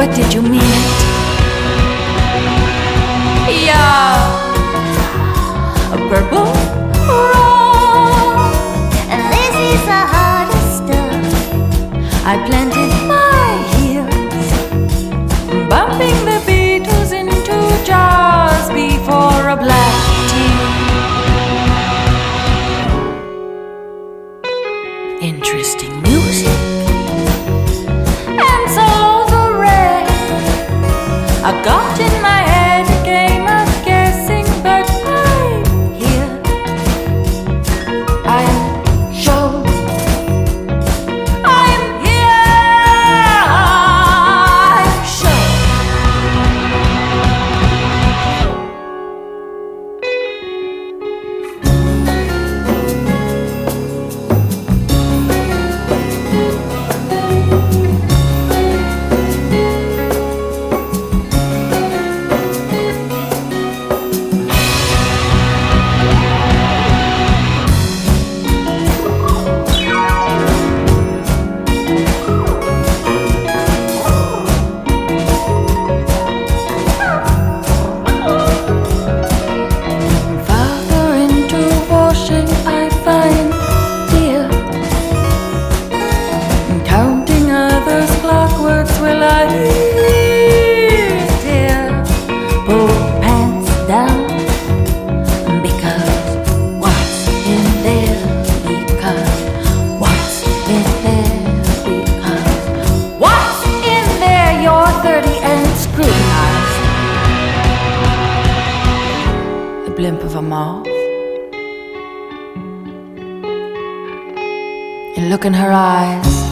What did you mean it? Yeah. A purple raw. And this is the hardest stuff. I planted my heels, bumping the Beatles into jars before a black tea. Interesting music I got in 30 and scrutinized. The blimp of a moth. And look in her eyes.